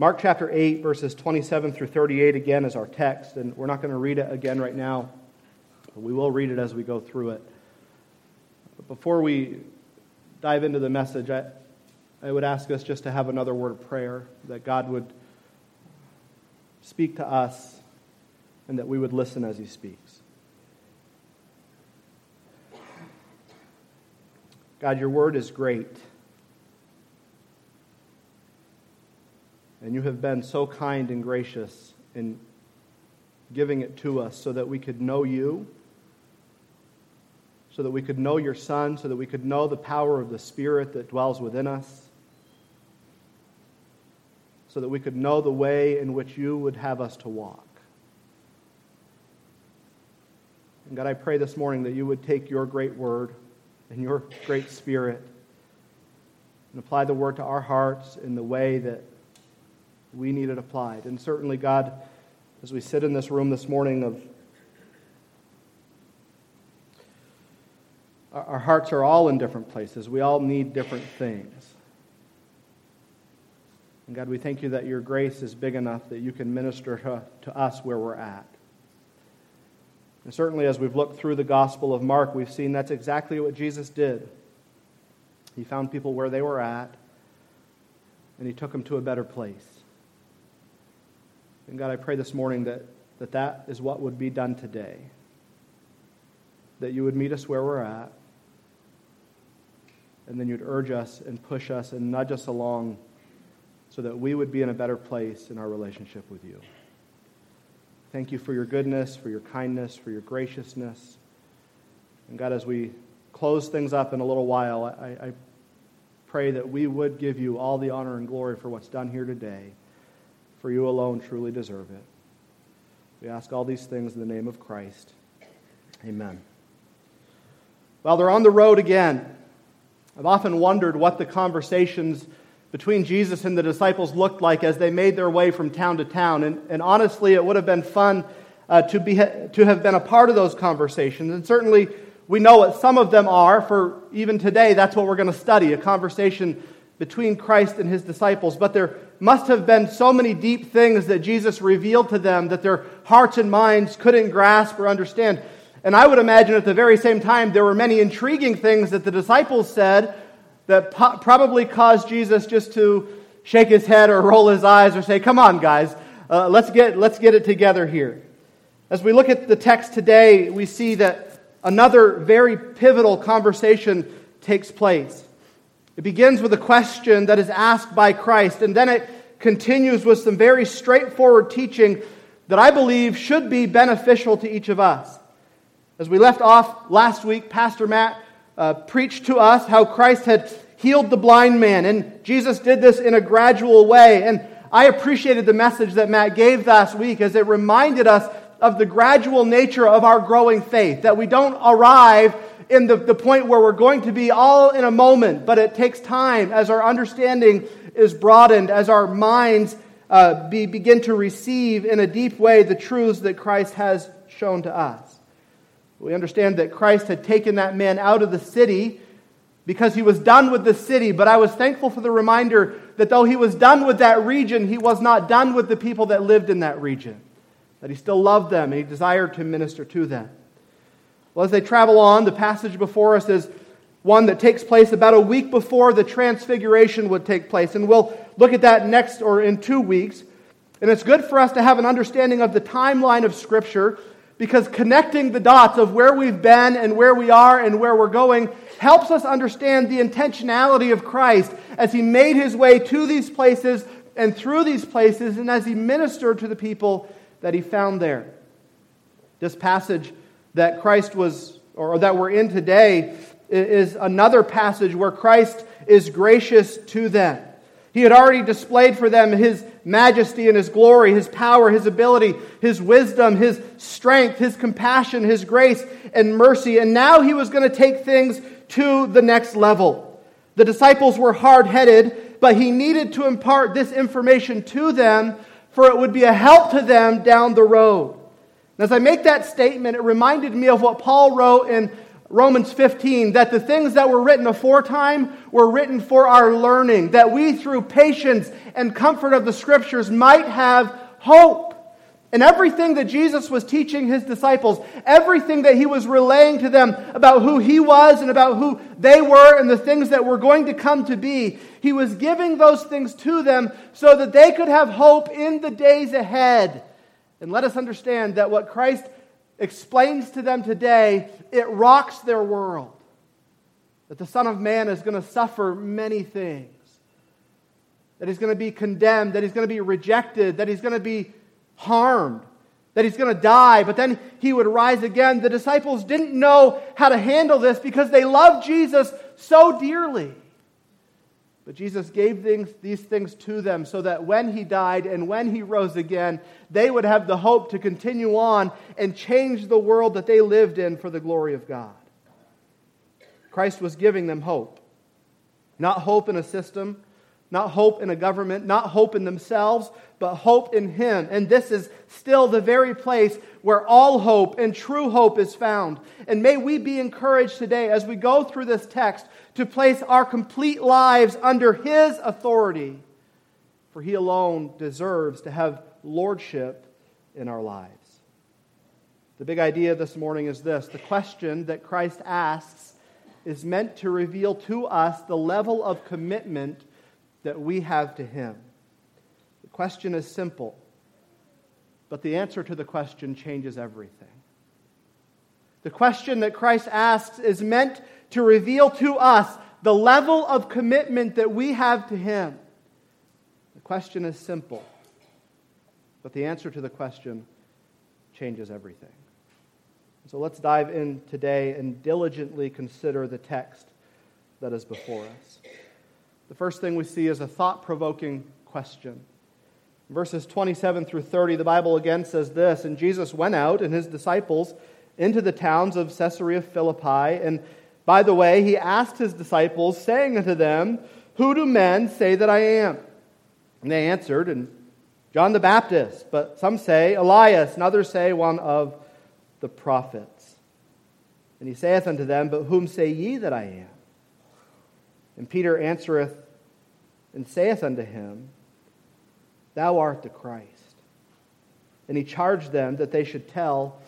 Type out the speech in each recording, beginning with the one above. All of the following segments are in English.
Mark chapter 8, verses 27 through 38 again is our text, and we're not going to read it again right now. But we will read it as we go through it. But before we dive into the message, I, I would ask us just to have another word of prayer that God would speak to us and that we would listen as He speaks. God, your word is great. And you have been so kind and gracious in giving it to us so that we could know you, so that we could know your Son, so that we could know the power of the Spirit that dwells within us, so that we could know the way in which you would have us to walk. And God, I pray this morning that you would take your great word and your great spirit and apply the word to our hearts in the way that we need it applied. And certainly, God, as we sit in this room this morning of our hearts are all in different places. We all need different things. And God, we thank you that your grace is big enough that you can minister to, to us where we're at. And certainly, as we've looked through the Gospel of Mark, we've seen that's exactly what Jesus did. He found people where they were at, and he took them to a better place. And God, I pray this morning that that, that is what would be done today. That you would meet us where we're at, and then you'd urge us and push us and nudge us along so that we would be in a better place in our relationship with you. Thank you for your goodness, for your kindness, for your graciousness. And God, as we close things up in a little while, I, I pray that we would give you all the honor and glory for what's done here today for you alone truly deserve it. We ask all these things in the name of Christ. Amen. Well, they're on the road again. I've often wondered what the conversations between Jesus and the disciples looked like as they made their way from town to town. And, and honestly, it would have been fun uh, to, be, to have been a part of those conversations. And certainly, we know what some of them are, for even today, that's what we're going to study a conversation between Christ and his disciples. But there must have been so many deep things that Jesus revealed to them that their hearts and minds couldn't grasp or understand. And I would imagine at the very same time, there were many intriguing things that the disciples said that po- probably caused Jesus just to shake his head or roll his eyes or say, Come on, guys, uh, let's, get, let's get it together here. As we look at the text today, we see that another very pivotal conversation takes place. It begins with a question that is asked by Christ, and then it continues with some very straightforward teaching that I believe should be beneficial to each of us. As we left off last week, Pastor Matt uh, preached to us how Christ had healed the blind man, and Jesus did this in a gradual way. And I appreciated the message that Matt gave last week as it reminded us of the gradual nature of our growing faith, that we don't arrive in the, the point where we're going to be all in a moment, but it takes time as our understanding is broadened, as our minds uh, be, begin to receive in a deep way the truths that Christ has shown to us. We understand that Christ had taken that man out of the city because he was done with the city, but I was thankful for the reminder that though he was done with that region, he was not done with the people that lived in that region, that he still loved them and he desired to minister to them. Well, as they travel on, the passage before us is one that takes place about a week before the transfiguration would take place. And we'll look at that next or in two weeks. And it's good for us to have an understanding of the timeline of Scripture because connecting the dots of where we've been and where we are and where we're going helps us understand the intentionality of Christ as he made his way to these places and through these places and as he ministered to the people that he found there. This passage that Christ was, or that we're in today, is another passage where Christ is gracious to them. He had already displayed for them his majesty and his glory, his power, his ability, his wisdom, his strength, his compassion, his grace and mercy. And now he was going to take things to the next level. The disciples were hard headed, but he needed to impart this information to them, for it would be a help to them down the road. And as I make that statement, it reminded me of what Paul wrote in Romans 15, that the things that were written aforetime were written for our learning, that we through patience and comfort of the scriptures might have hope. And everything that Jesus was teaching his disciples, everything that he was relaying to them about who he was and about who they were and the things that were going to come to be, he was giving those things to them so that they could have hope in the days ahead. And let us understand that what Christ explains to them today, it rocks their world. That the Son of Man is going to suffer many things. That he's going to be condemned, that he's going to be rejected, that he's going to be harmed, that he's going to die, but then he would rise again. The disciples didn't know how to handle this because they loved Jesus so dearly. But Jesus gave things, these things to them so that when he died and when he rose again, they would have the hope to continue on and change the world that they lived in for the glory of God. Christ was giving them hope. Not hope in a system, not hope in a government, not hope in themselves, but hope in Him. And this is still the very place where all hope and true hope is found. And may we be encouraged today as we go through this text to place our complete lives under His authority, for He alone deserves to have lordship in our lives. The big idea this morning is this the question that Christ asks is meant to reveal to us the level of commitment that we have to Him. The question is simple, but the answer to the question changes everything. The question that Christ asks is meant to reveal to us the level of commitment that we have to Him. The question is simple, but the answer to the question changes everything. So let's dive in today and diligently consider the text that is before us. The first thing we see is a thought provoking question. Verses 27 through 30, the Bible again says this And Jesus went out and his disciples into the towns of Caesarea Philippi. And by the way, he asked his disciples, saying unto them, Who do men say that I am? And they answered, and John the Baptist, but some say Elias, and others say one of the prophets. And he saith unto them, But whom say ye that I am? And Peter answereth and saith unto him, Thou art the Christ. And he charged them that they should tell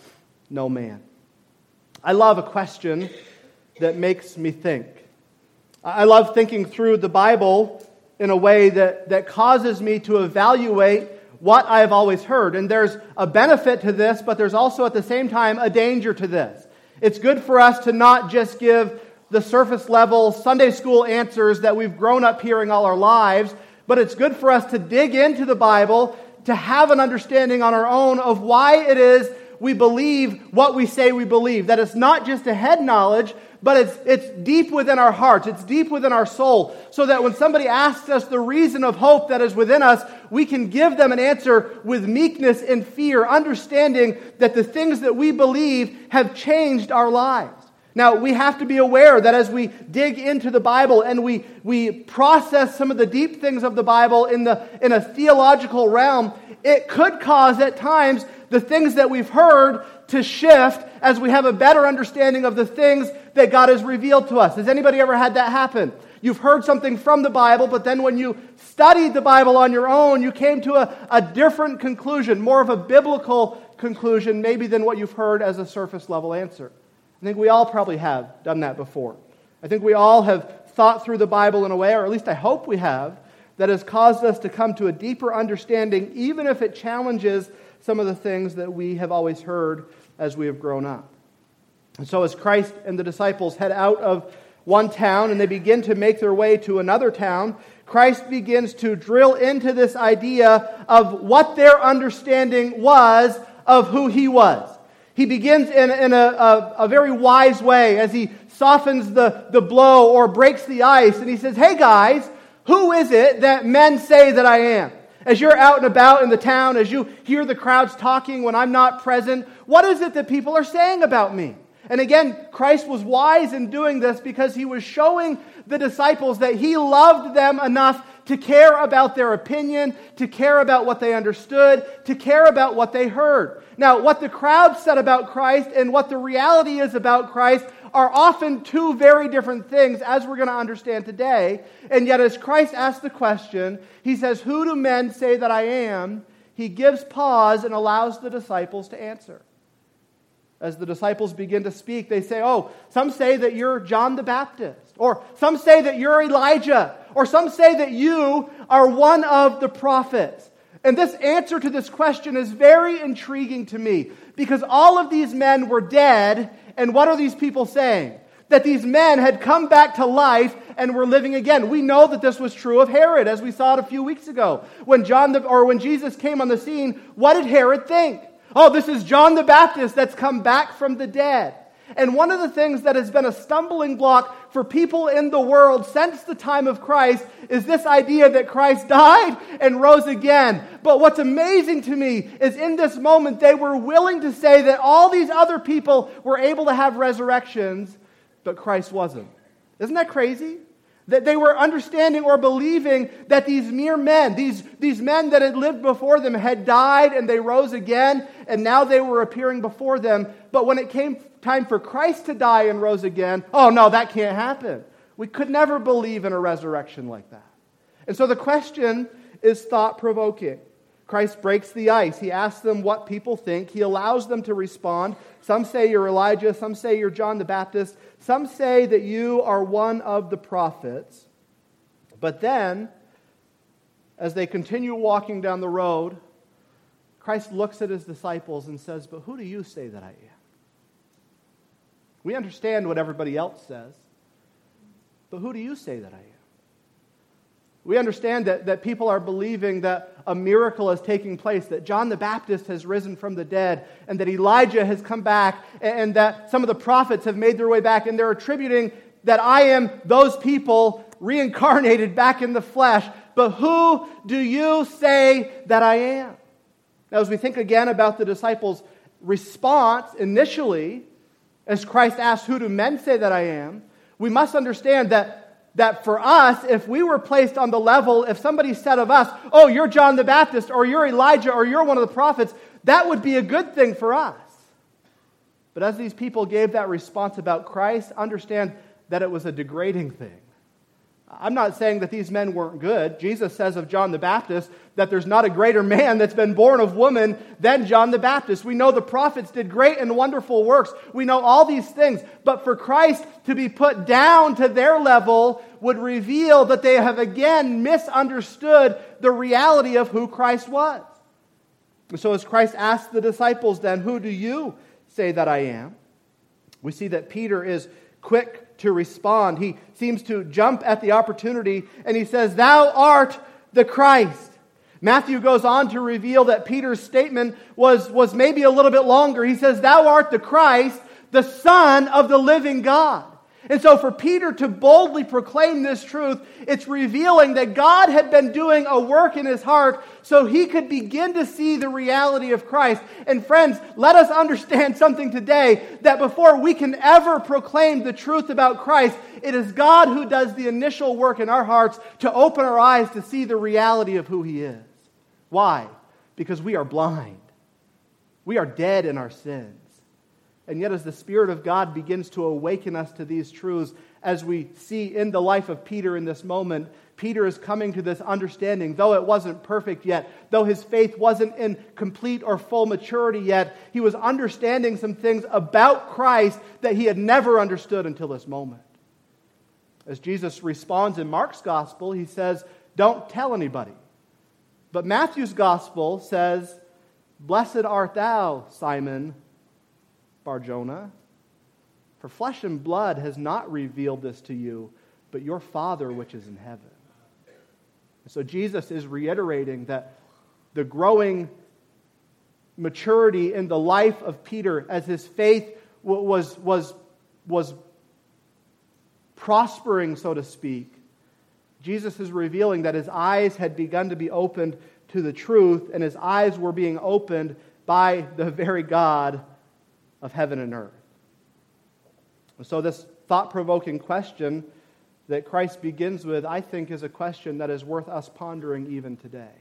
no man. I love a question that makes me think. I love thinking through the Bible in a way that, that causes me to evaluate what I've always heard. And there's a benefit to this, but there's also at the same time a danger to this. It's good for us to not just give the surface level Sunday school answers that we've grown up hearing all our lives, but it's good for us to dig into the Bible, to have an understanding on our own of why it is we believe what we say we believe. That it's not just a head knowledge, but it's, it's deep within our hearts, it's deep within our soul, so that when somebody asks us the reason of hope that is within us, we can give them an answer with meekness and fear, understanding that the things that we believe have changed our lives. Now, we have to be aware that as we dig into the Bible and we, we process some of the deep things of the Bible in, the, in a theological realm, it could cause at times the things that we've heard to shift as we have a better understanding of the things that God has revealed to us. Has anybody ever had that happen? You've heard something from the Bible, but then when you studied the Bible on your own, you came to a, a different conclusion, more of a biblical conclusion, maybe than what you've heard as a surface level answer. I think we all probably have done that before. I think we all have thought through the Bible in a way, or at least I hope we have, that has caused us to come to a deeper understanding, even if it challenges some of the things that we have always heard as we have grown up. And so, as Christ and the disciples head out of one town and they begin to make their way to another town, Christ begins to drill into this idea of what their understanding was of who he was. He begins in, in a, a, a, very wise way as he softens the, the blow or breaks the ice. And he says, Hey guys, who is it that men say that I am? As you're out and about in the town, as you hear the crowds talking when I'm not present, what is it that people are saying about me? And again, Christ was wise in doing this because he was showing the disciples that he loved them enough to care about their opinion, to care about what they understood, to care about what they heard. Now, what the crowd said about Christ and what the reality is about Christ are often two very different things, as we're going to understand today. And yet, as Christ asks the question, he says, Who do men say that I am? He gives pause and allows the disciples to answer. As the disciples begin to speak, they say, Oh, some say that you're John the Baptist, or some say that you're Elijah, or some say that you are one of the prophets. And this answer to this question is very intriguing to me because all of these men were dead, and what are these people saying? That these men had come back to life and were living again. We know that this was true of Herod, as we saw it a few weeks ago. When John the, or when Jesus came on the scene, what did Herod think? Oh, this is John the Baptist that's come back from the dead. And one of the things that has been a stumbling block for people in the world since the time of Christ is this idea that Christ died and rose again. But what's amazing to me is in this moment, they were willing to say that all these other people were able to have resurrections, but Christ wasn't. Isn't that crazy? That they were understanding or believing that these mere men, these, these men that had lived before them, had died and they rose again, and now they were appearing before them. But when it came time for Christ to die and rose again, oh no, that can't happen. We could never believe in a resurrection like that. And so the question is thought provoking. Christ breaks the ice. He asks them what people think. He allows them to respond. Some say you're Elijah. Some say you're John the Baptist. Some say that you are one of the prophets. But then, as they continue walking down the road, Christ looks at his disciples and says, But who do you say that I am? We understand what everybody else says, but who do you say that I am? We understand that, that people are believing that a miracle is taking place, that John the Baptist has risen from the dead, and that Elijah has come back, and that some of the prophets have made their way back, and they're attributing that I am those people reincarnated back in the flesh. But who do you say that I am? Now, as we think again about the disciples' response initially, as Christ asked, Who do men say that I am? we must understand that, that for us, if we were placed on the level, if somebody said of us, Oh, you're John the Baptist, or you're Elijah, or you're one of the prophets, that would be a good thing for us. But as these people gave that response about Christ, understand that it was a degrading thing. I'm not saying that these men weren't good. Jesus says of John the Baptist that there's not a greater man that's been born of woman than John the Baptist. We know the prophets did great and wonderful works. We know all these things. But for Christ to be put down to their level would reveal that they have again misunderstood the reality of who Christ was. So, as Christ asked the disciples, then, who do you say that I am? We see that Peter is quick to respond. He seems to jump at the opportunity and he says, Thou art the Christ. Matthew goes on to reveal that Peter's statement was, was maybe a little bit longer. He says, Thou art the Christ, the Son of the living God. And so, for Peter to boldly proclaim this truth, it's revealing that God had been doing a work in his heart so he could begin to see the reality of Christ. And, friends, let us understand something today that before we can ever proclaim the truth about Christ, it is God who does the initial work in our hearts to open our eyes to see the reality of who he is. Why? Because we are blind, we are dead in our sins. And yet, as the Spirit of God begins to awaken us to these truths, as we see in the life of Peter in this moment, Peter is coming to this understanding. Though it wasn't perfect yet, though his faith wasn't in complete or full maturity yet, he was understanding some things about Christ that he had never understood until this moment. As Jesus responds in Mark's gospel, he says, Don't tell anybody. But Matthew's gospel says, Blessed art thou, Simon Barjona. For flesh and blood has not revealed this to you, but your Father which is in heaven. So Jesus is reiterating that the growing maturity in the life of Peter as his faith was, was, was prospering, so to speak, Jesus is revealing that his eyes had begun to be opened to the truth, and his eyes were being opened by the very God of heaven and earth. So, this thought provoking question that Christ begins with, I think, is a question that is worth us pondering even today.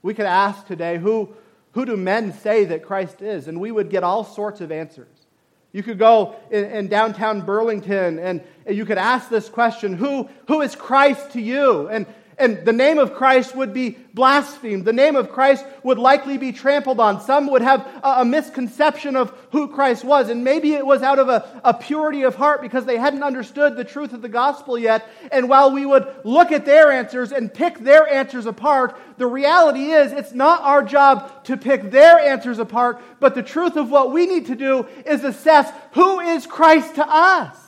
We could ask today, who, who do men say that Christ is? And we would get all sorts of answers. You could go in, in, downtown Burlington and, and you could ask this question who, who is Christ to you? And, and the name of Christ would be blasphemed. The name of Christ would likely be trampled on. Some would have a, a misconception of who Christ was. And maybe it was out of a, a purity of heart because they hadn't understood the truth of the gospel yet. And while we would look at their answers and pick their answers apart, the reality is it's not our job to pick their answers apart, but the truth of what we need to do is assess who is Christ to us.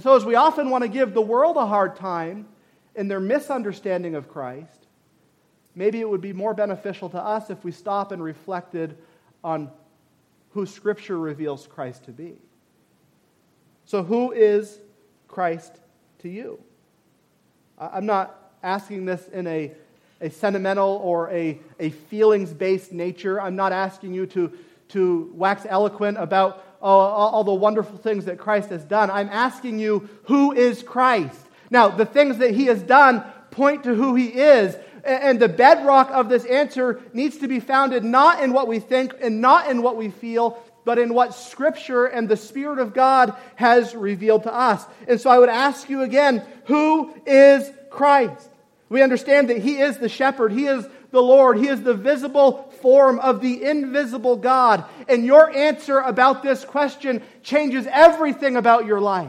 And so, as we often want to give the world a hard time in their misunderstanding of Christ, maybe it would be more beneficial to us if we stop and reflected on who Scripture reveals Christ to be. So, who is Christ to you? I'm not asking this in a, a sentimental or a, a feelings based nature. I'm not asking you to, to wax eloquent about all, the wonderful things that Christ has done. I'm asking you, who is Christ? Now, the things that he has done point to who he is. And the bedrock of this answer needs to be founded not in what we think and not in what we feel, but in what Scripture and the Spirit of God has revealed to us. And so I would ask you again who is Christ? We understand that He is the shepherd, He is the Lord, He is the visible form of the invisible God. And your answer about this question changes everything about your life.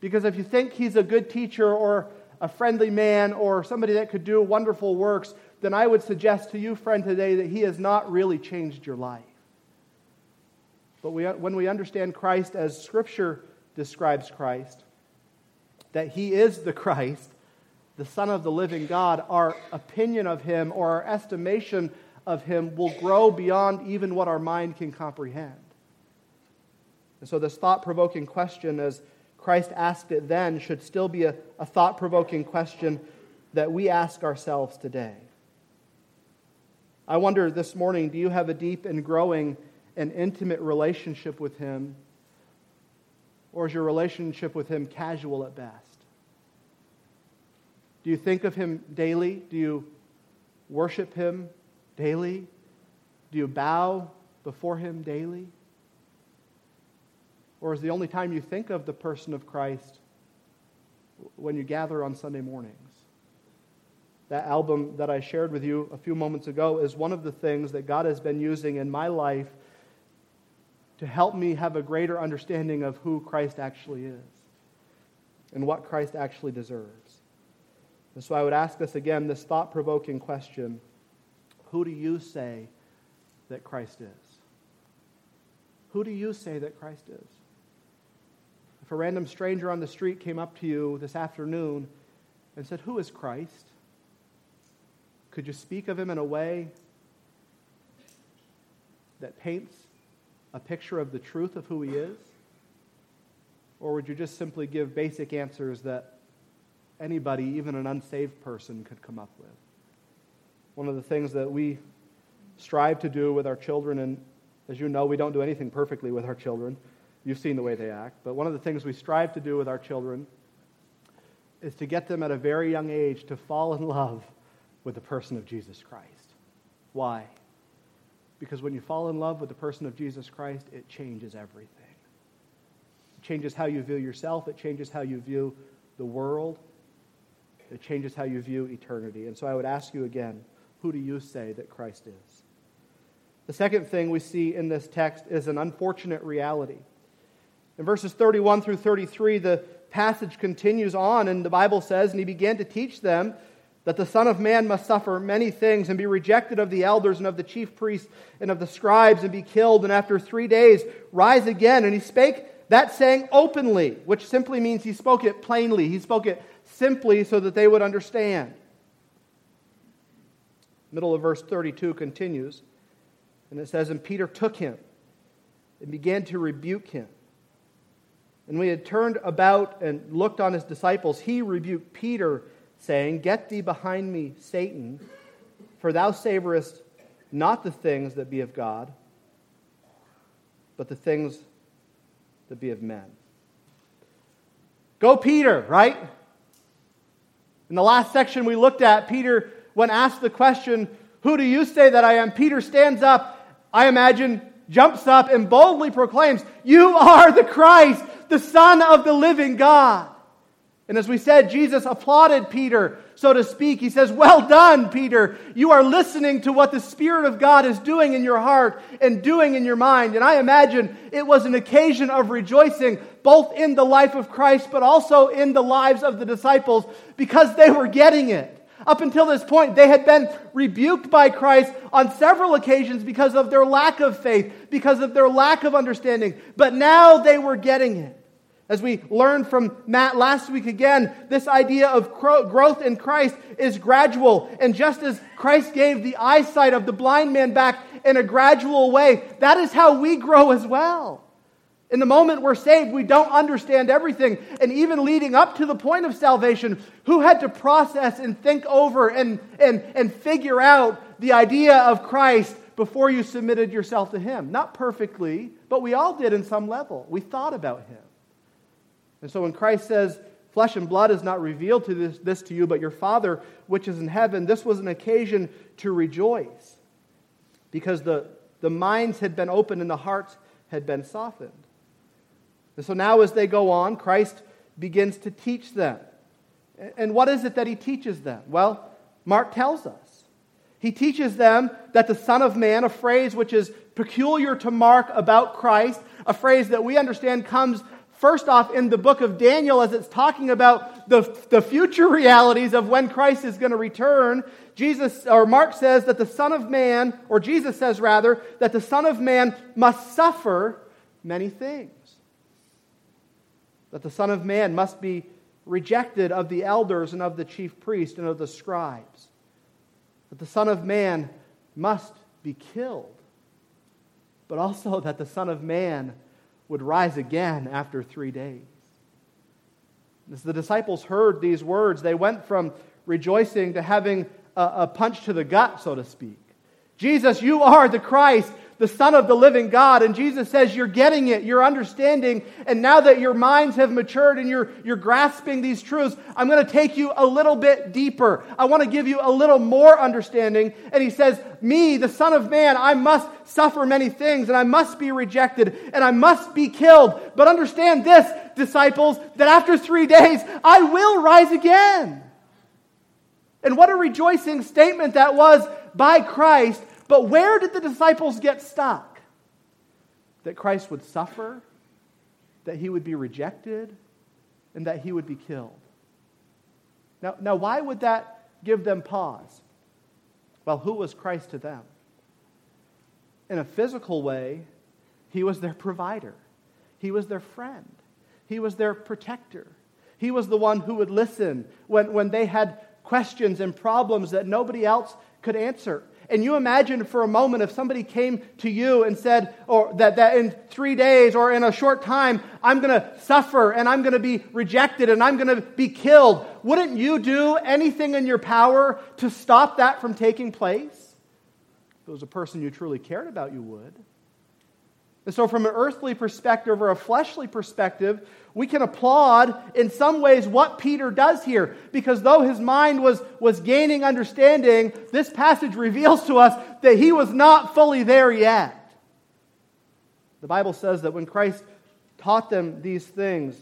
Because if you think He's a good teacher or a friendly man or somebody that could do wonderful works, then I would suggest to you, friend, today that He has not really changed your life. But we, when we understand Christ as Scripture describes Christ, that He is the Christ, the Son of the living God, our opinion of him or our estimation of him will grow beyond even what our mind can comprehend. And so, this thought provoking question, as Christ asked it then, should still be a, a thought provoking question that we ask ourselves today. I wonder this morning do you have a deep and growing and intimate relationship with Him? Or is your relationship with Him casual at best? Do you think of him daily? Do you worship him daily? Do you bow before him daily? Or is the only time you think of the person of Christ when you gather on Sunday mornings? That album that I shared with you a few moments ago is one of the things that God has been using in my life to help me have a greater understanding of who Christ actually is and what Christ actually deserves. And so I would ask us again this thought provoking question Who do you say that Christ is? Who do you say that Christ is? If a random stranger on the street came up to you this afternoon and said, Who is Christ? Could you speak of him in a way that paints a picture of the truth of who he is? Or would you just simply give basic answers that anybody, even an unsaved person, could come up with. One of the things that we strive to do with our children, and as you know, we don't do anything perfectly with our children. You've seen the way they act. But one of the things we strive to do with our children is to get them at a very young age to fall in love with the person of Jesus Christ. Why? Because when you fall in love with the person of Jesus Christ, it changes everything. It changes how you view yourself, it changes how you view the world, it changes how you view eternity. And so I would ask you again who do you say that Christ is? The second thing we see in this text is an unfortunate reality. In verses 31 through 33, the passage continues on, and the Bible says, And he began to teach them that the Son of Man must suffer many things and be rejected of the elders and of the chief priests and of the scribes and be killed, and after three days rise again. And he spake that saying openly, which simply means he spoke it plainly. He spoke it simply so that they would understand. Middle of verse 32 continues, and it says, And Peter took him and began to rebuke him. And when he had turned about and looked on his disciples, he rebuked Peter, saying, Get thee behind me, Satan, for thou savorest not the things that be of God, but the things that be of men. Go, Peter, right? In the last section we looked at, Peter, when asked the question, Who do you say that I am? Peter stands up, I imagine, jumps up and boldly proclaims, You are the Christ, the Son of the living God. And as we said, Jesus applauded Peter, so to speak. He says, Well done, Peter. You are listening to what the Spirit of God is doing in your heart and doing in your mind. And I imagine it was an occasion of rejoicing, both in the life of Christ, but also in the lives of the disciples, because they were getting it. Up until this point, they had been rebuked by Christ on several occasions because of their lack of faith, because of their lack of understanding. But now they were getting it. As we learned from Matt last week again, this idea of growth in Christ is gradual. And just as Christ gave the eyesight of the blind man back in a gradual way, that is how we grow as well. In the moment we're saved, we don't understand everything. And even leading up to the point of salvation, who had to process and think over and, and, and figure out the idea of Christ before you submitted yourself to Him? Not perfectly, but we all did in some level. We thought about Him. And so when Christ says, Flesh and blood is not revealed to this, this to you, but your Father which is in heaven, this was an occasion to rejoice because the, the minds had been opened and the hearts had been softened. And so now, as they go on, Christ begins to teach them. And what is it that he teaches them? Well, Mark tells us. He teaches them that the Son of Man, a phrase which is peculiar to Mark about Christ, a phrase that we understand comes First off, in the book of Daniel, as it's talking about the, the future realities of when Christ is going to return, Jesus, or Mark says that the Son of Man, or Jesus says rather, that the Son of Man must suffer many things. That the Son of Man must be rejected of the elders and of the chief priests and of the scribes. That the Son of Man must be killed. But also that the Son of Man would rise again after three days. As the disciples heard these words, they went from rejoicing to having a, a punch to the gut, so to speak. Jesus, you are the Christ the Son of the living God. And Jesus says, You're getting it, you're understanding. And now that your minds have matured and you're, you're grasping these truths, I'm going to take you a little bit deeper. I want to give you a little more understanding. And he says, Me, the Son of Man, I must suffer many things, and I must be rejected, and I must be killed. But understand this, disciples, that after three days, I will rise again. And what a rejoicing statement that was by Christ but where did the disciples get stuck? That Christ would suffer, that he would be rejected, and that he would be killed. Now, now why would that give them pause? Well, who was Christ to them? In a physical way, he was their provider, he was their friend, he was their protector. He was the one who would listen when, when they had questions and problems that nobody else could answer. And you imagine for a moment if somebody came to you and said, or that, that in three days or in a short time, I'm going to suffer and I'm going to be rejected and I'm going to be killed. Wouldn't you do anything in your power to stop that from taking place? If it was a person you truly cared about, you would. And so, from an earthly perspective or a fleshly perspective, we can applaud in some ways what Peter does here, because though his mind was, was gaining understanding, this passage reveals to us that he was not fully there yet. The Bible says that when Christ taught them these things,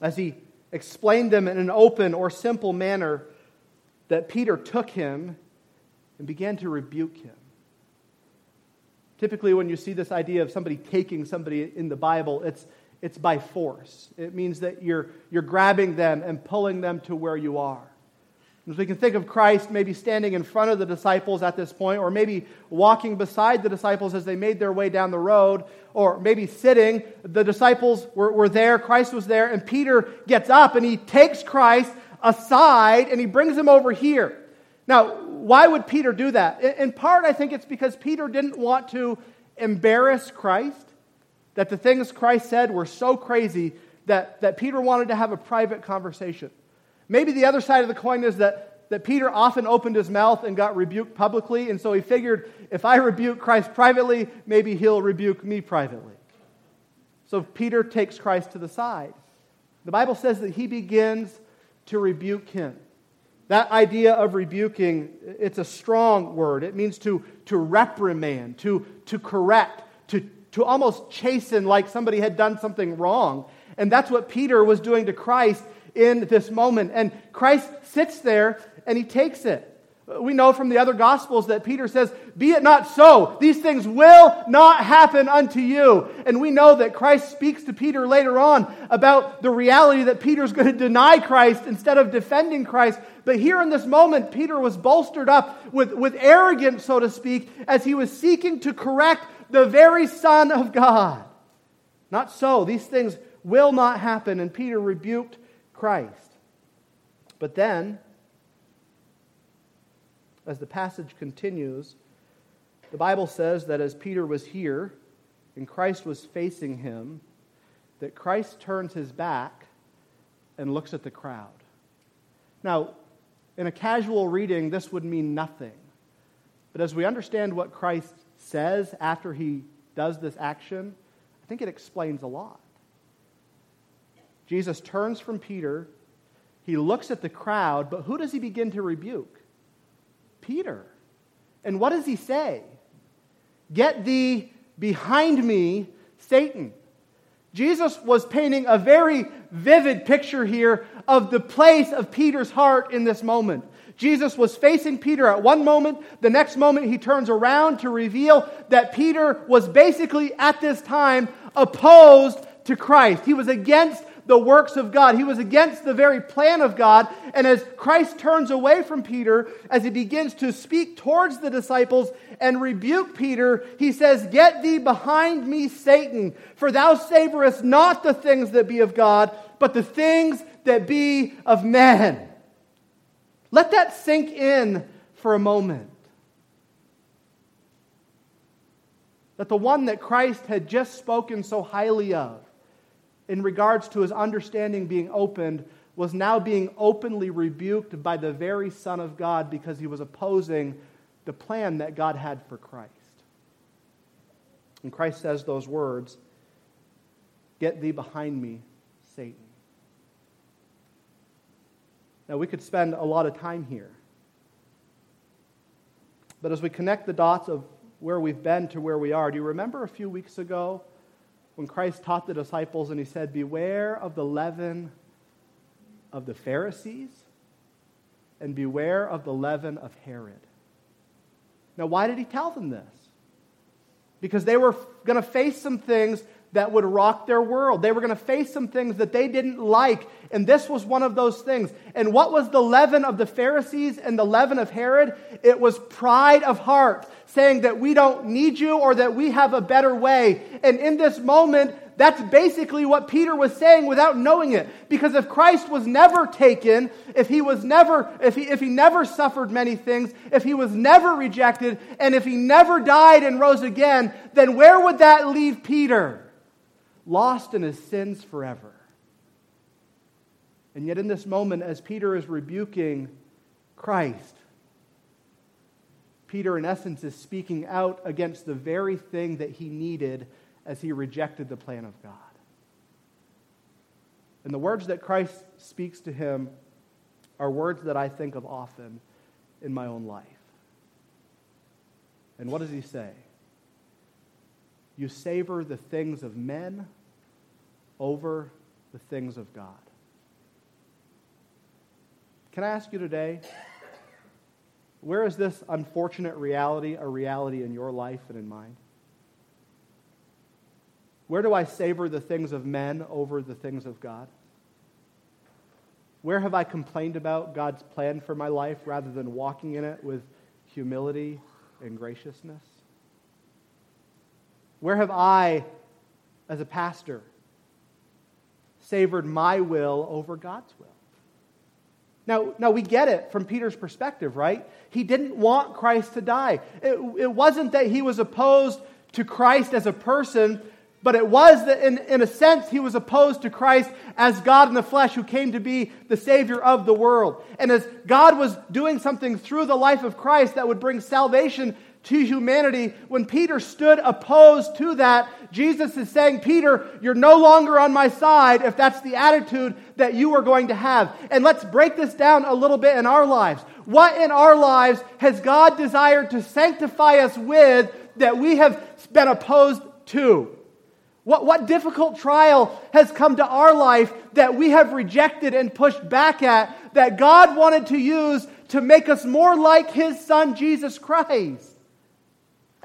as he explained them in an open or simple manner, that Peter took him and began to rebuke him. Typically, when you see this idea of somebody taking somebody in the Bible, it's, it's by force. It means that you're, you're grabbing them and pulling them to where you are. As we can think of Christ maybe standing in front of the disciples at this point, or maybe walking beside the disciples as they made their way down the road, or maybe sitting. The disciples were, were there, Christ was there, and Peter gets up and he takes Christ aside and he brings him over here. Now, why would Peter do that? In part, I think it's because Peter didn't want to embarrass Christ, that the things Christ said were so crazy that, that Peter wanted to have a private conversation. Maybe the other side of the coin is that, that Peter often opened his mouth and got rebuked publicly, and so he figured if I rebuke Christ privately, maybe he'll rebuke me privately. So Peter takes Christ to the side. The Bible says that he begins to rebuke him. That idea of rebuking, it's a strong word. It means to, to reprimand, to, to correct, to, to almost chasten like somebody had done something wrong. And that's what Peter was doing to Christ in this moment. And Christ sits there and he takes it. We know from the other Gospels that Peter says, Be it not so. These things will not happen unto you. And we know that Christ speaks to Peter later on about the reality that Peter's going to deny Christ instead of defending Christ. But here in this moment, Peter was bolstered up with, with arrogance, so to speak, as he was seeking to correct the very Son of God. Not so. These things will not happen. And Peter rebuked Christ. But then, as the passage continues, the Bible says that as Peter was here and Christ was facing him, that Christ turns his back and looks at the crowd. Now, in a casual reading, this would mean nothing. But as we understand what Christ says after he does this action, I think it explains a lot. Jesus turns from Peter, he looks at the crowd, but who does he begin to rebuke? Peter. And what does he say? Get thee behind me, Satan. Jesus was painting a very vivid picture here of the place of Peter's heart in this moment. Jesus was facing Peter at one moment. The next moment, he turns around to reveal that Peter was basically at this time opposed to Christ. He was against the works of God. He was against the very plan of God. And as Christ turns away from Peter, as he begins to speak towards the disciples and rebuke Peter, he says, Get thee behind me, Satan, for thou savorest not the things that be of God, but the things that be of men. Let that sink in for a moment. That the one that Christ had just spoken so highly of, in regards to his understanding being opened was now being openly rebuked by the very Son of God because he was opposing the plan that God had for Christ. And Christ says those words Get thee behind me, Satan. Now, we could spend a lot of time here. But as we connect the dots of where we've been to where we are, do you remember a few weeks ago when Christ taught the disciples and he said, Beware of the leaven of the Pharisees and beware of the leaven of Herod. Now, why did he tell them this? Because they were going to face some things that would rock their world. They were going to face some things that they didn't like, and this was one of those things. And what was the leaven of the Pharisees and the leaven of Herod? It was pride of heart, saying that we don't need you or that we have a better way. And in this moment, that's basically what Peter was saying without knowing it. Because if Christ was never taken, if he was never, if he, if he never suffered many things, if he was never rejected, and if he never died and rose again, then where would that leave Peter? lost in his sins forever. And yet, in this moment, as Peter is rebuking Christ, Peter, in essence, is speaking out against the very thing that he needed as he rejected the plan of God. And the words that Christ speaks to him are words that I think of often in my own life. And what does he say? You savor the things of men over the things of God. Can I ask you today, where is this unfortunate reality a reality in your life and in mine? Where do I savor the things of men over the things of God? Where have I complained about God's plan for my life rather than walking in it with humility and graciousness? Where have I, as a pastor, savored my will over God's will. Now, now we get it from Peter's perspective, right? He didn't want Christ to die. It, it wasn't that he was opposed to Christ as a person, but it was that in, in a sense he was opposed to Christ as God in the flesh who came to be the Savior of the world. And as God was doing something through the life of Christ that would bring salvation to humanity, when Peter stood opposed to that, Jesus is saying, Peter, you're no longer on my side if that's the attitude that you are going to have. And let's break this down a little bit in our lives. What in our lives has God desired to sanctify us with that we have been opposed to? What, what difficult trial has come to our life that we have rejected and pushed back at that God wanted to use to make us more like His Son, Jesus Christ?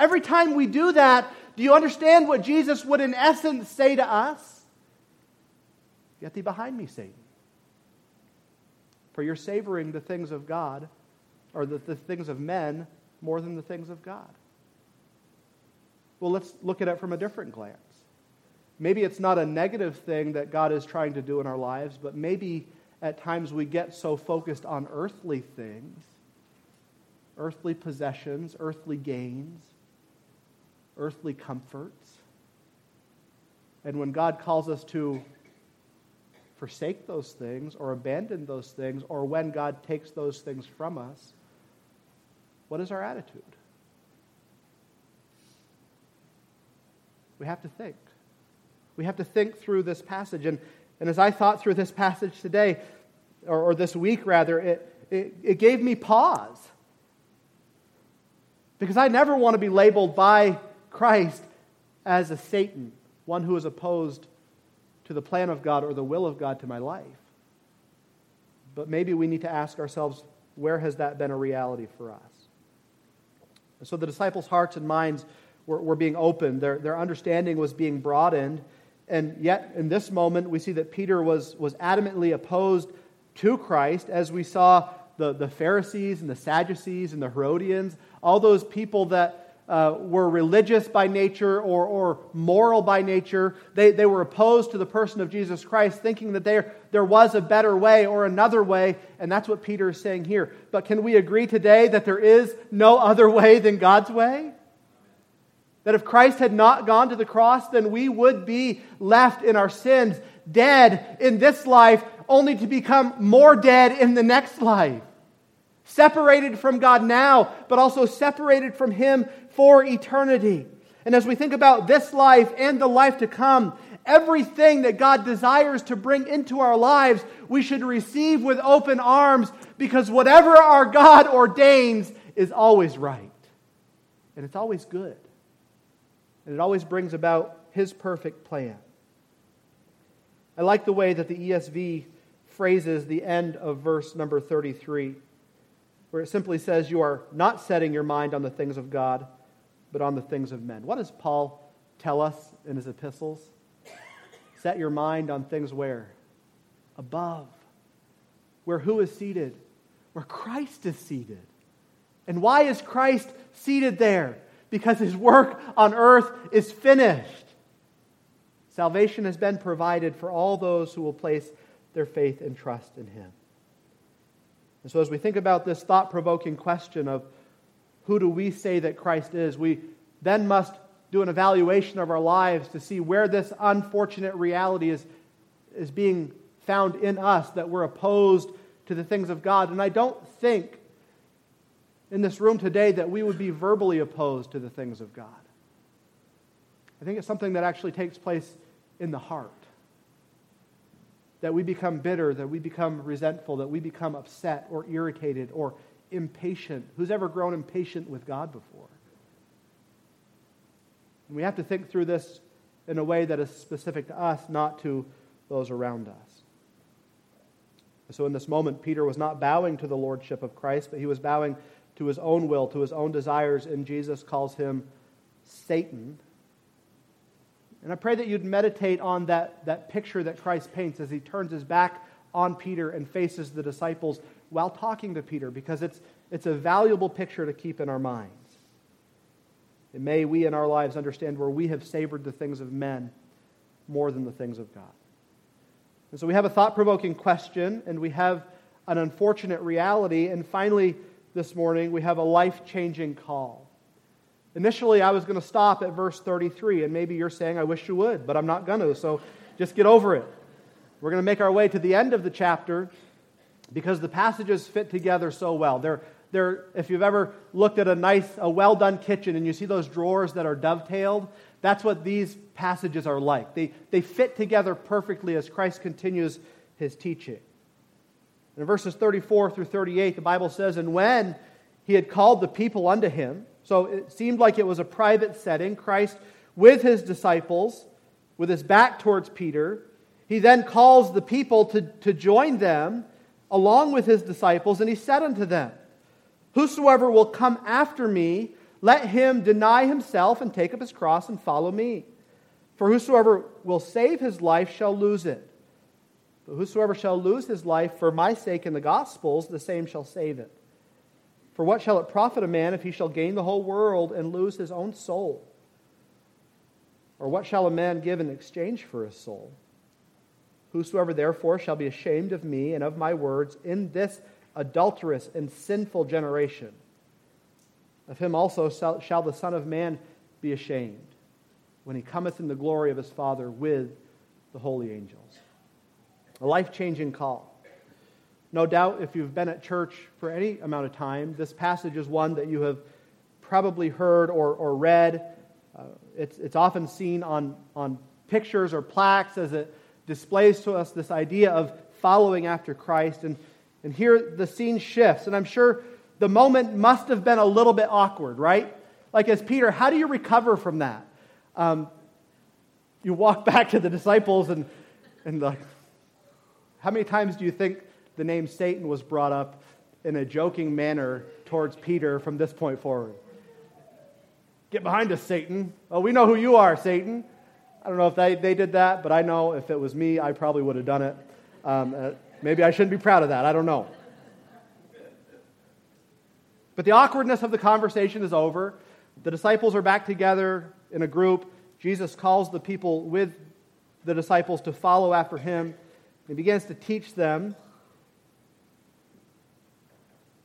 Every time we do that, do you understand what Jesus would, in essence, say to us? Get thee behind me, Satan. For you're savoring the things of God, or the, the things of men, more than the things of God. Well, let's look at it from a different glance. Maybe it's not a negative thing that God is trying to do in our lives, but maybe at times we get so focused on earthly things, earthly possessions, earthly gains, earthly comforts. And when God calls us to forsake those things or abandon those things, or when God takes those things from us, what is our attitude? We have to think. We have to think through this passage. And, and as I thought through this passage today, or, or this week rather, it, it, it gave me pause. Because I never want to be labeled by Christ as a Satan, one who is opposed to the plan of God or the will of God to my life. But maybe we need to ask ourselves where has that been a reality for us? So the disciples' hearts and minds were, were being opened, their, their understanding was being broadened, and yet, in this moment, we see that Peter was, was adamantly opposed to Christ, as we saw the, the Pharisees and the Sadducees and the Herodians, all those people that uh, were religious by nature or, or moral by nature. They, they were opposed to the person of Jesus Christ, thinking that there, there was a better way or another way, and that's what Peter is saying here. But can we agree today that there is no other way than God's way? That if Christ had not gone to the cross, then we would be left in our sins, dead in this life, only to become more dead in the next life. Separated from God now, but also separated from Him for eternity. And as we think about this life and the life to come, everything that God desires to bring into our lives, we should receive with open arms because whatever our God ordains is always right. And it's always good and it always brings about His perfect plan. I like the way that the ESV phrases the end of verse number 33, where it simply says, You are not setting your mind on the things of God, but on the things of men. What does Paul tell us in his epistles? Set your mind on things where? Above. Where who is seated? Where Christ is seated. And why is Christ seated there? because his work on earth is finished. Salvation has been provided for all those who will place their faith and trust in him. And so, as we think about this thought provoking question of who do we say that Christ is, we then must do an evaluation of our lives to see where this unfortunate reality is, is being found in us, that we're opposed to the things of God. And I don't think in this room today that we would be verbally opposed to the things of God. I think it's something that actually takes place in the heart. That we become bitter, that we become resentful, that we become upset or irritated or impatient. Who's ever grown impatient with God before? And we have to think through this in a way that is specific to us, not to those around us. So, in this moment, Peter was not bowing to the lordship of Christ, but he was bowing to his own will, to his own desires, and Jesus calls him Satan. And I pray that you'd meditate on that, that picture that Christ paints as he turns his back on Peter and faces the disciples while talking to Peter, because it's, it's a valuable picture to keep in our minds. And may we in our lives understand where we have savored the things of men more than the things of God. And so we have a thought provoking question, and we have an unfortunate reality, and finally, this morning, we have a life changing call. Initially, I was going to stop at verse 33, and maybe you're saying, I wish you would, but I'm not going to, so just get over it. We're going to make our way to the end of the chapter because the passages fit together so well. They're, They're, if you've ever looked at a nice, a well done kitchen and you see those drawers that are dovetailed, that's what these passages are like. They, they fit together perfectly as Christ continues his teaching. In verses 34 through 38, the Bible says, And when he had called the people unto him, so it seemed like it was a private setting, Christ with his disciples, with his back towards Peter, he then calls the people to, to join them along with his disciples, and he said unto them, Whosoever will come after me, let him deny himself and take up his cross and follow me. For whosoever will save his life shall lose it. But whosoever shall lose his life for my sake in the Gospels, the same shall save it. For what shall it profit a man if he shall gain the whole world and lose his own soul? Or what shall a man give in exchange for his soul? Whosoever therefore shall be ashamed of me and of my words in this adulterous and sinful generation, of him also shall the Son of Man be ashamed when he cometh in the glory of his Father with the holy angels. A life changing call. No doubt, if you've been at church for any amount of time, this passage is one that you have probably heard or, or read. Uh, it's, it's often seen on, on pictures or plaques as it displays to us this idea of following after Christ. And, and here the scene shifts. And I'm sure the moment must have been a little bit awkward, right? Like, as Peter, how do you recover from that? Um, you walk back to the disciples and, and like, how many times do you think the name Satan was brought up in a joking manner towards Peter from this point forward? Get behind us, Satan. Oh, we know who you are, Satan. I don't know if they, they did that, but I know if it was me, I probably would have done it. Um, uh, maybe I shouldn't be proud of that. I don't know. But the awkwardness of the conversation is over. The disciples are back together in a group. Jesus calls the people with the disciples to follow after him. He begins to teach them.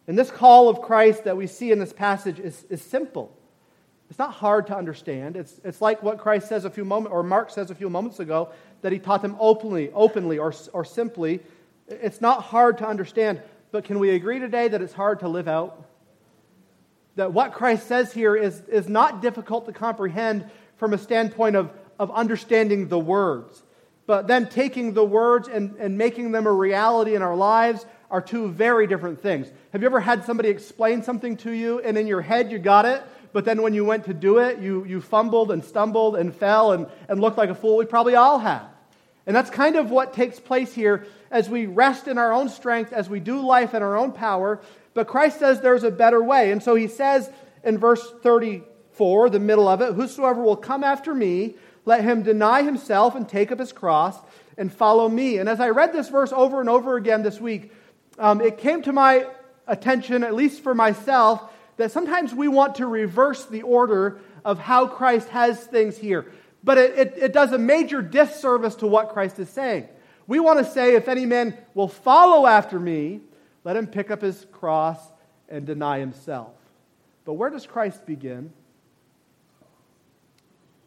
And this call of Christ that we see in this passage is, is simple. It's not hard to understand. It's, it's like what Christ says a few moments, or Mark says a few moments ago, that he taught them openly, openly or, or simply. It's not hard to understand, but can we agree today that it's hard to live out? that what Christ says here is, is not difficult to comprehend from a standpoint of, of understanding the words. But then taking the words and, and making them a reality in our lives are two very different things. Have you ever had somebody explain something to you and in your head you got it, but then when you went to do it, you, you fumbled and stumbled and fell and, and looked like a fool? We probably all have. And that's kind of what takes place here as we rest in our own strength, as we do life in our own power. But Christ says there's a better way. And so he says in verse 34, the middle of it, Whosoever will come after me, let him deny himself and take up his cross and follow me. And as I read this verse over and over again this week, um, it came to my attention, at least for myself, that sometimes we want to reverse the order of how Christ has things here. But it, it, it does a major disservice to what Christ is saying. We want to say, if any man will follow after me, let him pick up his cross and deny himself. But where does Christ begin?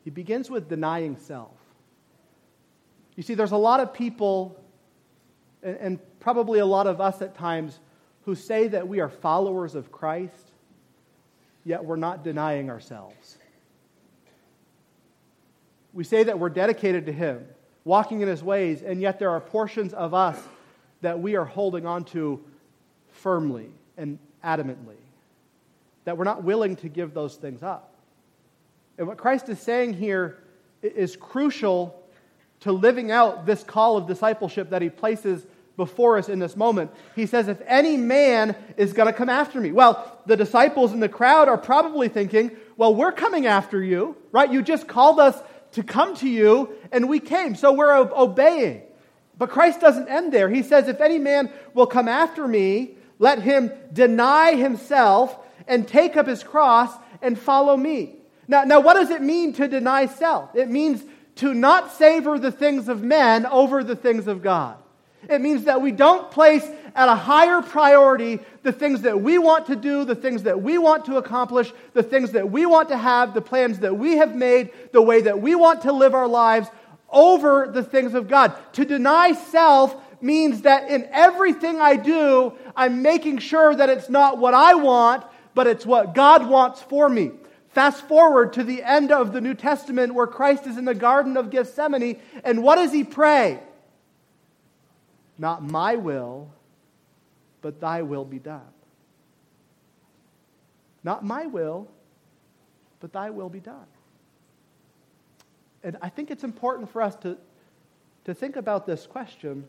He begins with denying self. You see, there's a lot of people, and, and probably a lot of us at times, who say that we are followers of Christ, yet we're not denying ourselves. We say that we're dedicated to Him, walking in His ways, and yet there are portions of us that we are holding on to firmly and adamantly, that we're not willing to give those things up. And what Christ is saying here is crucial to living out this call of discipleship that he places before us in this moment. He says, If any man is going to come after me. Well, the disciples in the crowd are probably thinking, Well, we're coming after you, right? You just called us to come to you, and we came, so we're obeying. But Christ doesn't end there. He says, If any man will come after me, let him deny himself and take up his cross and follow me. Now, now, what does it mean to deny self? It means to not savor the things of men over the things of God. It means that we don't place at a higher priority the things that we want to do, the things that we want to accomplish, the things that we want to have, the plans that we have made, the way that we want to live our lives over the things of God. To deny self means that in everything I do, I'm making sure that it's not what I want, but it's what God wants for me. Fast forward to the end of the New Testament where Christ is in the Garden of Gethsemane, and what does he pray? Not my will, but thy will be done. Not my will, but thy will be done. And I think it's important for us to, to think about this question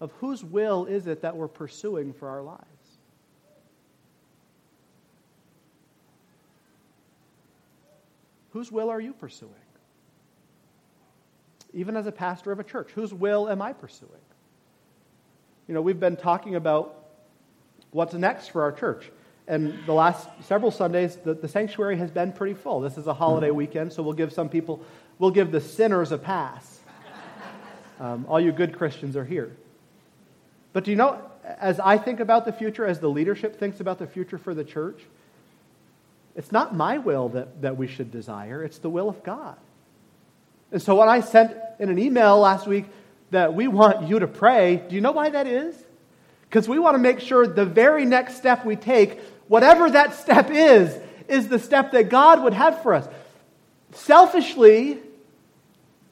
of whose will is it that we're pursuing for our lives? Whose will are you pursuing? Even as a pastor of a church, whose will am I pursuing? You know, we've been talking about what's next for our church. And the last several Sundays, the, the sanctuary has been pretty full. This is a holiday weekend, so we'll give some people, we'll give the sinners a pass. Um, all you good Christians are here. But do you know, as I think about the future, as the leadership thinks about the future for the church, it's not my will that, that we should desire, it's the will of God. And so when I sent in an email last week that we want you to pray, do you know why that is? Because we want to make sure the very next step we take, whatever that step is, is the step that God would have for us. Selfishly,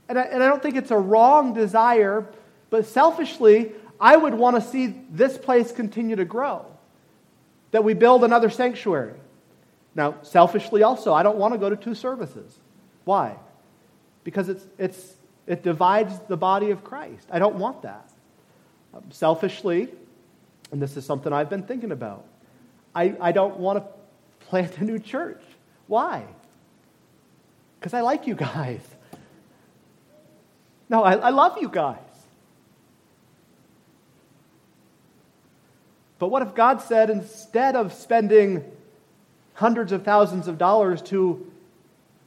and I, and I don't think it's a wrong desire, but selfishly, I would want to see this place continue to grow. That we build another sanctuary. Now, selfishly also, I don't want to go to two services. Why? Because it's, it's, it divides the body of Christ. I don't want that. Um, selfishly, and this is something I've been thinking about, I, I don't want to plant a new church. Why? Because I like you guys. No, I, I love you guys. But what if God said, instead of spending hundreds of thousands of dollars to,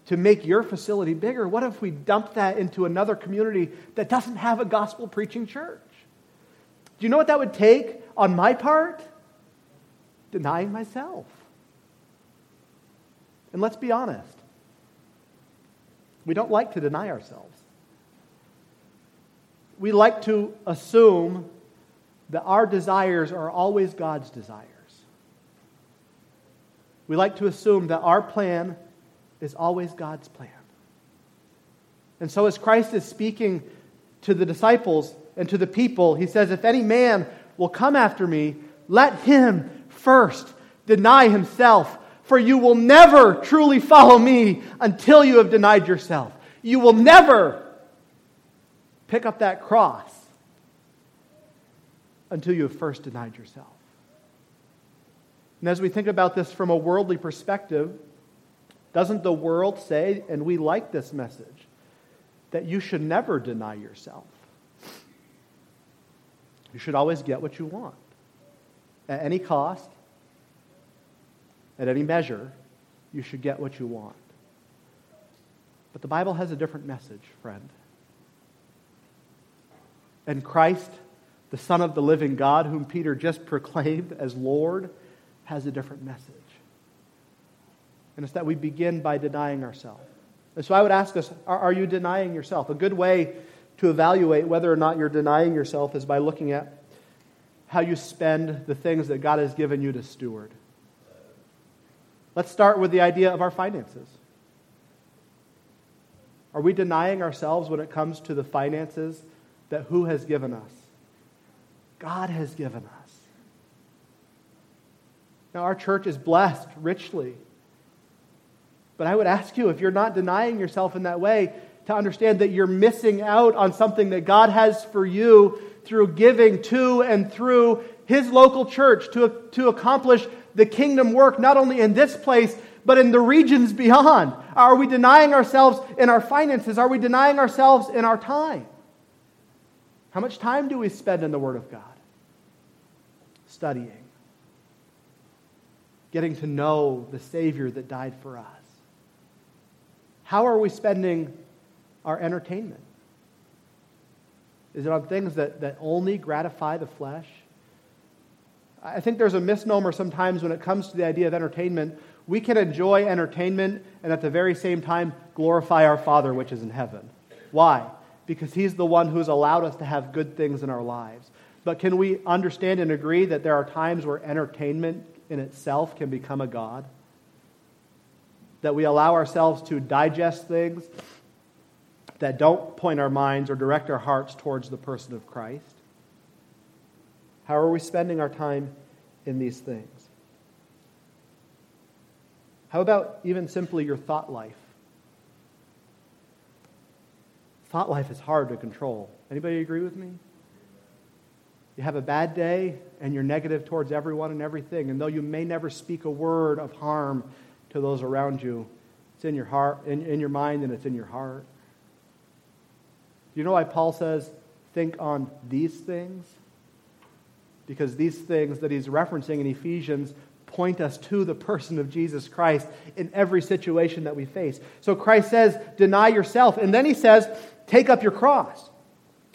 to make your facility bigger, what if we dump that into another community that doesn't have a gospel preaching church? Do you know what that would take on my part? Denying myself. And let's be honest, we don't like to deny ourselves. We like to assume that our desires are always God's desires. We like to assume that our plan is always God's plan. And so, as Christ is speaking to the disciples and to the people, he says, If any man will come after me, let him first deny himself, for you will never truly follow me until you have denied yourself. You will never pick up that cross until you have first denied yourself. And as we think about this from a worldly perspective, doesn't the world say, and we like this message, that you should never deny yourself? You should always get what you want. At any cost, at any measure, you should get what you want. But the Bible has a different message, friend. And Christ, the Son of the living God, whom Peter just proclaimed as Lord, has a different message. And it's that we begin by denying ourselves. And so I would ask us are, are, you denying yourself? A good way to evaluate whether or not you're denying yourself is by looking at how you spend the things that God has given you to steward. Let's start with the idea of our finances. Are we denying ourselves when it comes to the finances that who has given us? God has given us. Now, our church is blessed richly. But I would ask you, if you're not denying yourself in that way, to understand that you're missing out on something that God has for you through giving to and through His local church to, to accomplish the kingdom work, not only in this place, but in the regions beyond. Are we denying ourselves in our finances? Are we denying ourselves in our time? How much time do we spend in the Word of God? Studying getting to know the Savior that died for us? How are we spending our entertainment? Is it on things that, that only gratify the flesh? I think there's a misnomer sometimes when it comes to the idea of entertainment. We can enjoy entertainment and at the very same time glorify our Father which is in heaven. Why? Because He's the one who's allowed us to have good things in our lives. But can we understand and agree that there are times where entertainment in itself can become a God? That we allow ourselves to digest things that don't point our minds or direct our hearts towards the person of Christ? How are we spending our time in these things? How about even simply your thought life? Thought life is hard to control. Anybody agree with me? You have a bad day and you're negative towards everyone and everything, and though you may never speak a word of harm to those around you, it's in your heart, in, in your mind, and it's in your heart. Do you know why Paul says, think on these things? Because these things that he's referencing in Ephesians point us to the person of Jesus Christ in every situation that we face. So Christ says, deny yourself. And then he says, take up your cross.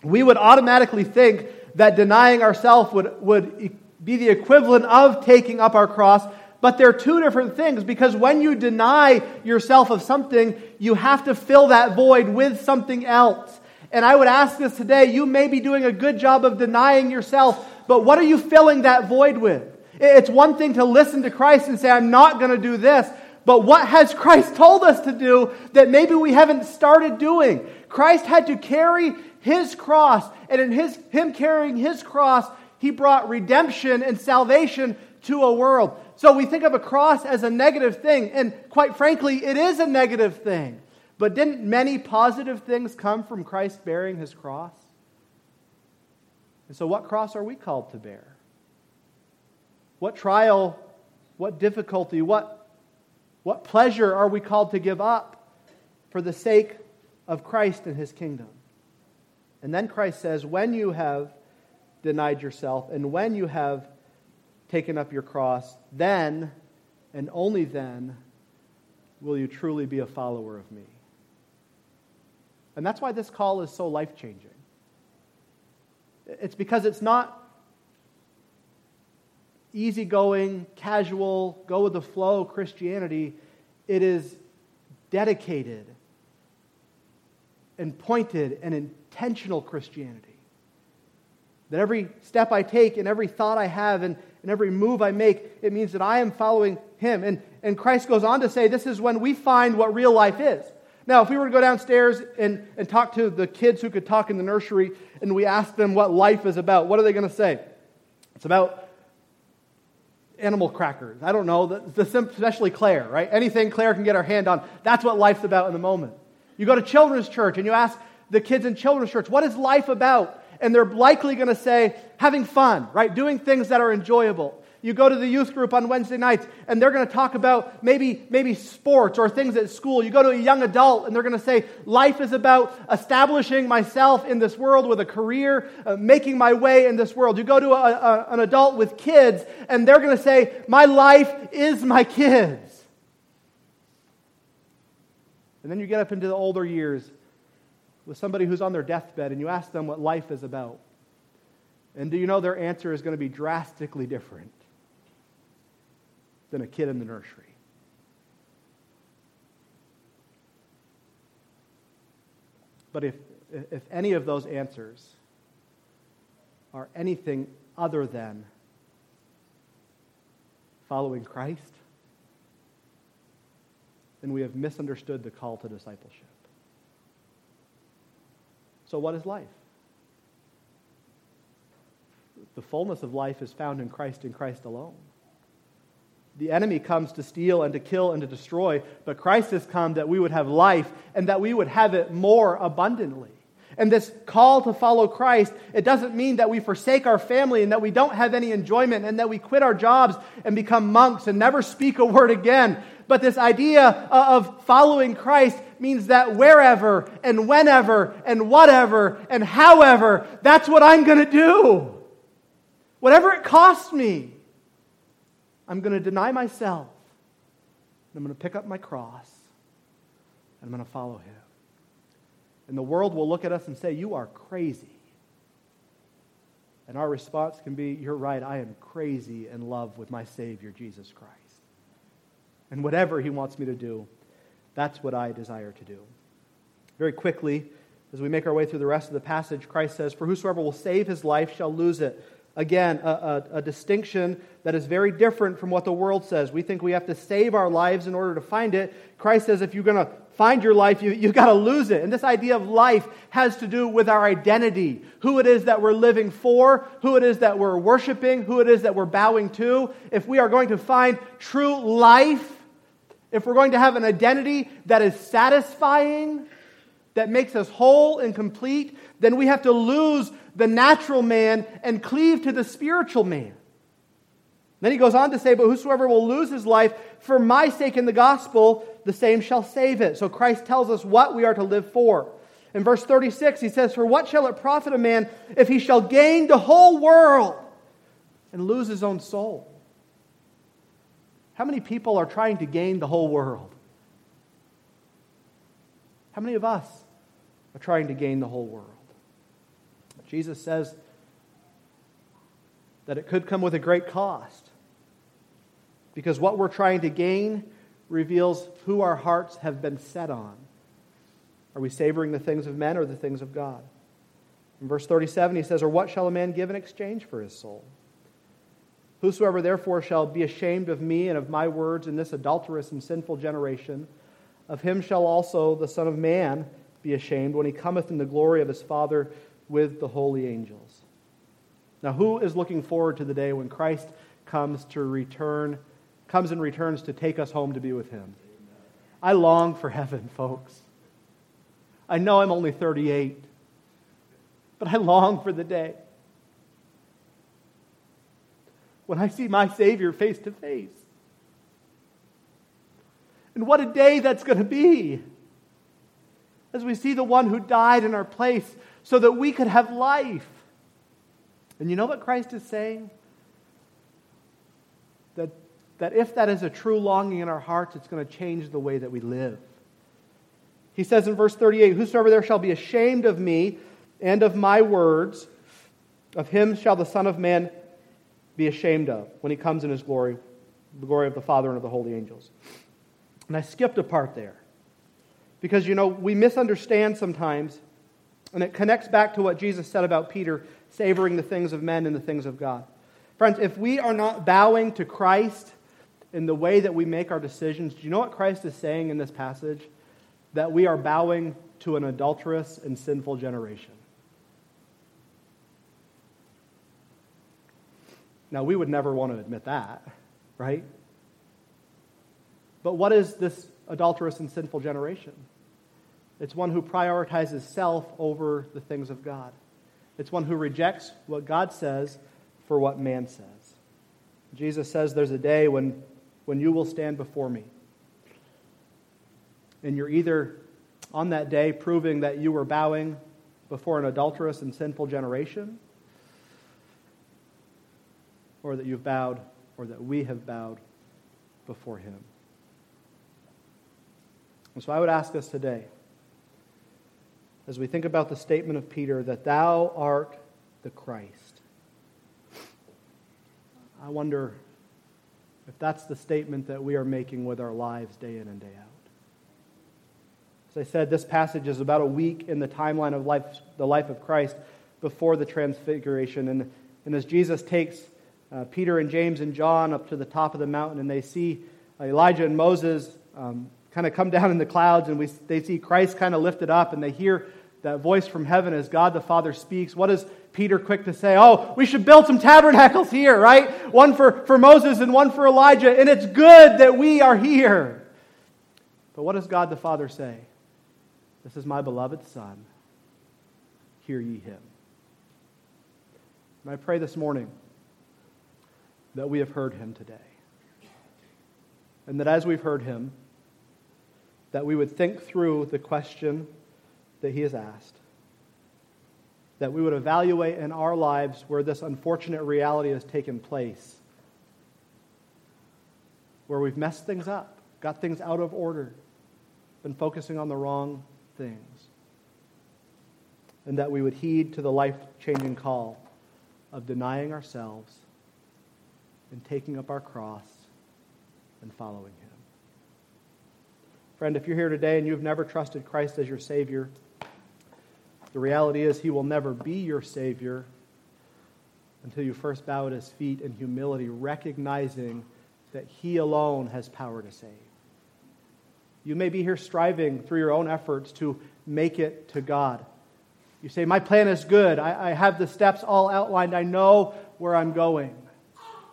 We would automatically think that denying ourselves would, would be the equivalent of taking up our cross, but they're two different things because when you deny yourself of something, you have to fill that void with something else. And I would ask this today you may be doing a good job of denying yourself, but what are you filling that void with? It's one thing to listen to Christ and say, I'm not going to do this. But what has Christ told us to do that maybe we haven't started doing? Christ had to carry his cross, and in his, him carrying his cross, he brought redemption and salvation to a world. So we think of a cross as a negative thing, and quite frankly, it is a negative thing. But didn't many positive things come from Christ bearing his cross? And so, what cross are we called to bear? What trial, what difficulty, what, what pleasure are we called to give up for the sake of Christ and his kingdom? And then Christ says, when you have denied yourself and when you have taken up your cross, then and only then will you truly be a follower of me. And that's why this call is so life changing. It's because it's not easygoing, casual, go with the flow Christianity. It is dedicated and pointed and intentional Christianity. That every step I take and every thought I have and, and every move I make, it means that I am following Him. And, and Christ goes on to say this is when we find what real life is. Now, if we were to go downstairs and, and talk to the kids who could talk in the nursery and we ask them what life is about, what are they going to say? It's about animal crackers. I don't know, the, the, especially Claire, right? Anything Claire can get her hand on, that's what life's about in the moment. You go to children's church and you ask the kids in children's church, what is life about? And they're likely going to say, having fun, right? Doing things that are enjoyable. You go to the youth group on Wednesday nights, and they're going to talk about maybe, maybe sports or things at school. You go to a young adult, and they're going to say, Life is about establishing myself in this world with a career, uh, making my way in this world. You go to a, a, an adult with kids, and they're going to say, My life is my kids. And then you get up into the older years with somebody who's on their deathbed, and you ask them what life is about. And do you know their answer is going to be drastically different? than a kid in the nursery. But if, if any of those answers are anything other than following Christ, then we have misunderstood the call to discipleship. So, what is life? The fullness of life is found in Christ and Christ alone. The enemy comes to steal and to kill and to destroy, but Christ has come that we would have life and that we would have it more abundantly. And this call to follow Christ, it doesn't mean that we forsake our family and that we don't have any enjoyment and that we quit our jobs and become monks and never speak a word again. But this idea of following Christ means that wherever and whenever and whatever and however, that's what I'm going to do. Whatever it costs me. I'm going to deny myself. I'm going to pick up my cross. And I'm going to follow him. And the world will look at us and say, You are crazy. And our response can be, You're right, I am crazy in love with my Savior, Jesus Christ. And whatever he wants me to do, that's what I desire to do. Very quickly, As we make our way through the rest of the passage, Christ says, For whosoever will save his life shall lose it. Again, a, a, a, distinction that is very different from what the world says. We think we have to save our lives in order to find it. Christ says if you're going to find your life, you, you've got to lose it. And this idea of life has to do with our identity who it is that we're living for, who it is that we're worshiping, who it is that we're bowing to. If we are going to find true life, if we're going to have an identity that is satisfying, that makes us whole and complete, then we have to lose the natural man and cleave to the spiritual man. Then he goes on to say, But whosoever will lose his life for my sake in the gospel, the same shall save it. So Christ tells us what we are to live for. In verse 36, he says, For what shall it profit a man if he shall gain the whole world and lose his own soul? How many people are trying to gain the whole world? How many of us are trying to gain the whole world? Jesus says that it could come with a great cost because what we're trying to gain reveals who our hearts have been set on. Are we savoring the things of men or the things of God? In verse 37, he says, Or what shall a man give in exchange for his soul? Whosoever therefore shall be ashamed of me and of my words in this adulterous and sinful generation, of him shall also the Son of Man be ashamed when he cometh in the glory of his Father with the holy angels. Now, who is looking forward to the day when Christ comes to return, comes and returns to take us home to be with him? I long for heaven, folks. I know I'm only 38, but I long for the day when I see my Savior face to face. And what a day that's going to be as we see the one who died in our place so that we could have life. And you know what Christ is saying? That, that if that is a true longing in our hearts, it's going to change the way that we live. He says in verse 38 Whosoever there shall be ashamed of me and of my words, of him shall the Son of Man be ashamed of when he comes in his glory, the glory of the Father and of the holy angels. And I skipped a part there. Because, you know, we misunderstand sometimes, and it connects back to what Jesus said about Peter savoring the things of men and the things of God. Friends, if we are not bowing to Christ in the way that we make our decisions, do you know what Christ is saying in this passage? That we are bowing to an adulterous and sinful generation. Now, we would never want to admit that, right? But what is this adulterous and sinful generation? It's one who prioritizes self over the things of God. It's one who rejects what God says for what man says. Jesus says there's a day when, when you will stand before me. And you're either on that day proving that you were bowing before an adulterous and sinful generation, or that you've bowed, or that we have bowed before him. And so I would ask us today as we think about the statement of Peter that thou art the Christ. I wonder if that's the statement that we are making with our lives day in and day out. As I said, this passage is about a week in the timeline of life, the life of Christ before the transfiguration. And, and as Jesus takes uh, Peter and James and John up to the top of the mountain and they see Elijah and Moses um, kind of come down in the clouds and we, they see Christ kind of lifted up and they hear that voice from heaven as God the Father speaks, what is Peter quick to say? Oh, we should build some tabernacles here, right? One for, for Moses and one for Elijah, and it's good that we are here. But what does God the Father say? This is my beloved Son. Hear ye him. And I pray this morning that we have heard him today. And that as we've heard him, that we would think through the question that he has asked. That we would evaluate in our lives where this unfortunate reality has taken place, where we've messed things up, got things out of order, been focusing on the wrong things. And that we would heed to the life changing call of denying ourselves and taking up our cross and following Him. Friend, if you're here today and you've never trusted Christ as your Savior, The reality is, He will never be your Savior until you first bow at His feet in humility, recognizing that He alone has power to save. You may be here striving through your own efforts to make it to God. You say, My plan is good. I, I, have the steps all outlined. I know where I'm going.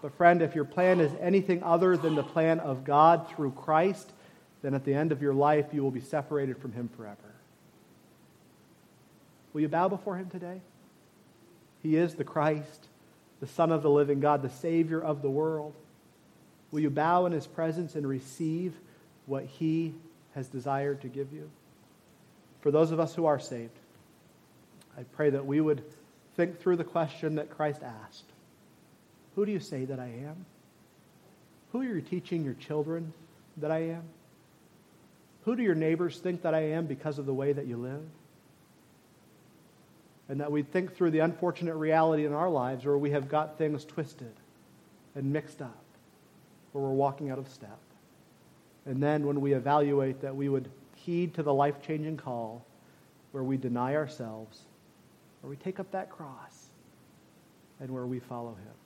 But, friend, if your plan is anything other than the plan of God through Christ, then at the end of your life, you will be separated from Him forever. Will you bow before Him today? He is the Christ, the Son of the living God, the Savior of the world. Will you bow in His presence and receive what He has desired to give you? For those of us who are saved, I pray that we would think through the question that Christ asked Who do you say that I am? Who are you teaching your children that I am? Who do your neighbors think that I am because of the way that you live? And that we think through the unfortunate reality in our lives where we have got things twisted and mixed up, where we're walking out of step. And then when we evaluate that we would heed to the life changing call where we deny ourselves, where we take up that cross, and where we follow him.